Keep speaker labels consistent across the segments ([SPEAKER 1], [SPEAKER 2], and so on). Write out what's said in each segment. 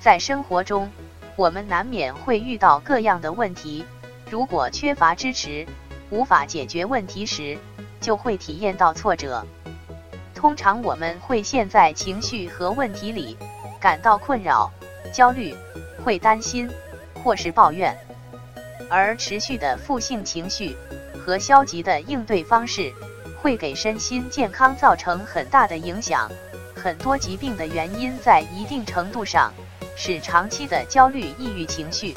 [SPEAKER 1] 在生活中，我们难免会遇到各样的问题，如果缺乏支持，无法解决问题时，就会体验到挫折。通常我们会陷在情绪和问题里，感到困扰、焦虑，会担心或是抱怨，而持续的负性情绪和消极的应对方式，会给身心健康造成很大的影响。很多疾病的原因在一定程度上是长期的焦虑、抑郁情绪，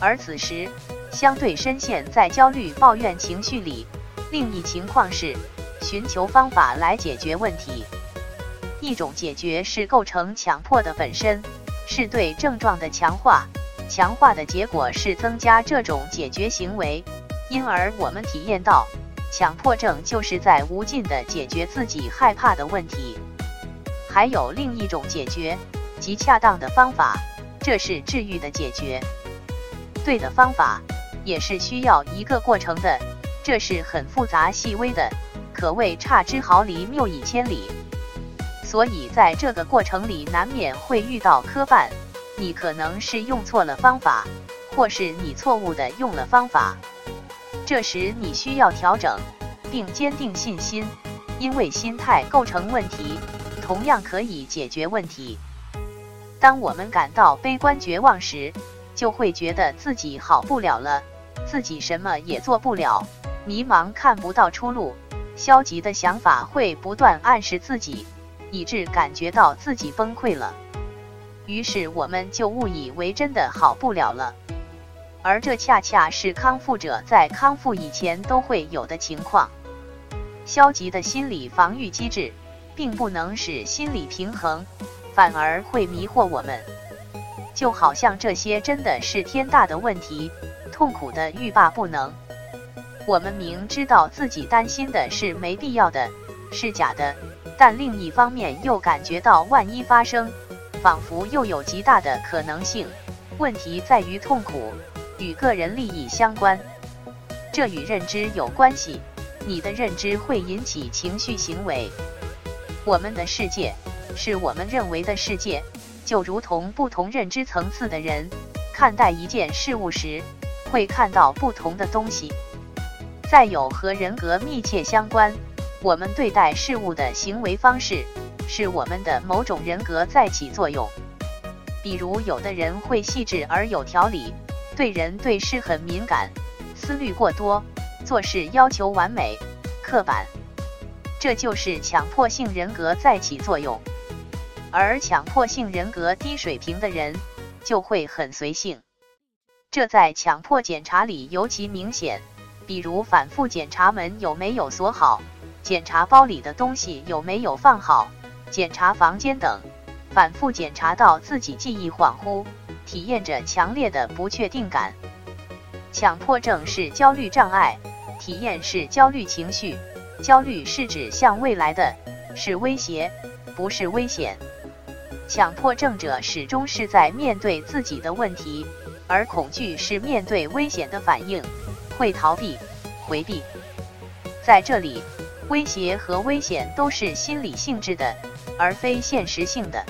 [SPEAKER 1] 而此时相对深陷在焦虑、抱怨情绪里。另一情况是。寻求方法来解决问题。一种解决是构成强迫的本身，是对症状的强化，强化的结果是增加这种解决行为，因而我们体验到强迫症就是在无尽的解决自己害怕的问题。还有另一种解决，极恰当的方法，这是治愈的解决。对的方法也是需要一个过程的，这是很复杂细微的。可谓差之毫厘，谬以千里。所以在这个过程里，难免会遇到磕绊。你可能是用错了方法，或是你错误的用了方法。这时你需要调整，并坚定信心，因为心态构成问题，同样可以解决问题。当我们感到悲观绝望时，就会觉得自己好不了了，自己什么也做不了，迷茫看不到出路。消极的想法会不断暗示自己，以致感觉到自己崩溃了。于是我们就误以为真的好不了了，而这恰恰是康复者在康复以前都会有的情况。消极的心理防御机制并不能使心理平衡，反而会迷惑我们。就好像这些真的是天大的问题，痛苦的欲罢不能。我们明知道自己担心的是没必要的，是假的，但另一方面又感觉到万一发生，仿佛又有极大的可能性。问题在于痛苦与个人利益相关，这与认知有关系。你的认知会引起情绪行为。我们的世界是我们认为的世界，就如同不同认知层次的人看待一件事物时，会看到不同的东西。再有和人格密切相关，我们对待事物的行为方式，是我们的某种人格在起作用。比如，有的人会细致而有条理，对人对事很敏感，思虑过多，做事要求完美、刻板，这就是强迫性人格在起作用。而强迫性人格低水平的人，就会很随性，这在强迫检查里尤其明显。比如反复检查门有没有锁好，检查包里的东西有没有放好，检查房间等，反复检查到自己记忆恍惚，体验着强烈的不确定感。强迫症是焦虑障碍，体验是焦虑情绪，焦虑是指向未来的，是威胁，不是危险。强迫症者始终是在面对自己的问题，而恐惧是面对危险的反应。会逃避、回避，在这里，威胁和危险都是心理性质的，而非现实性的。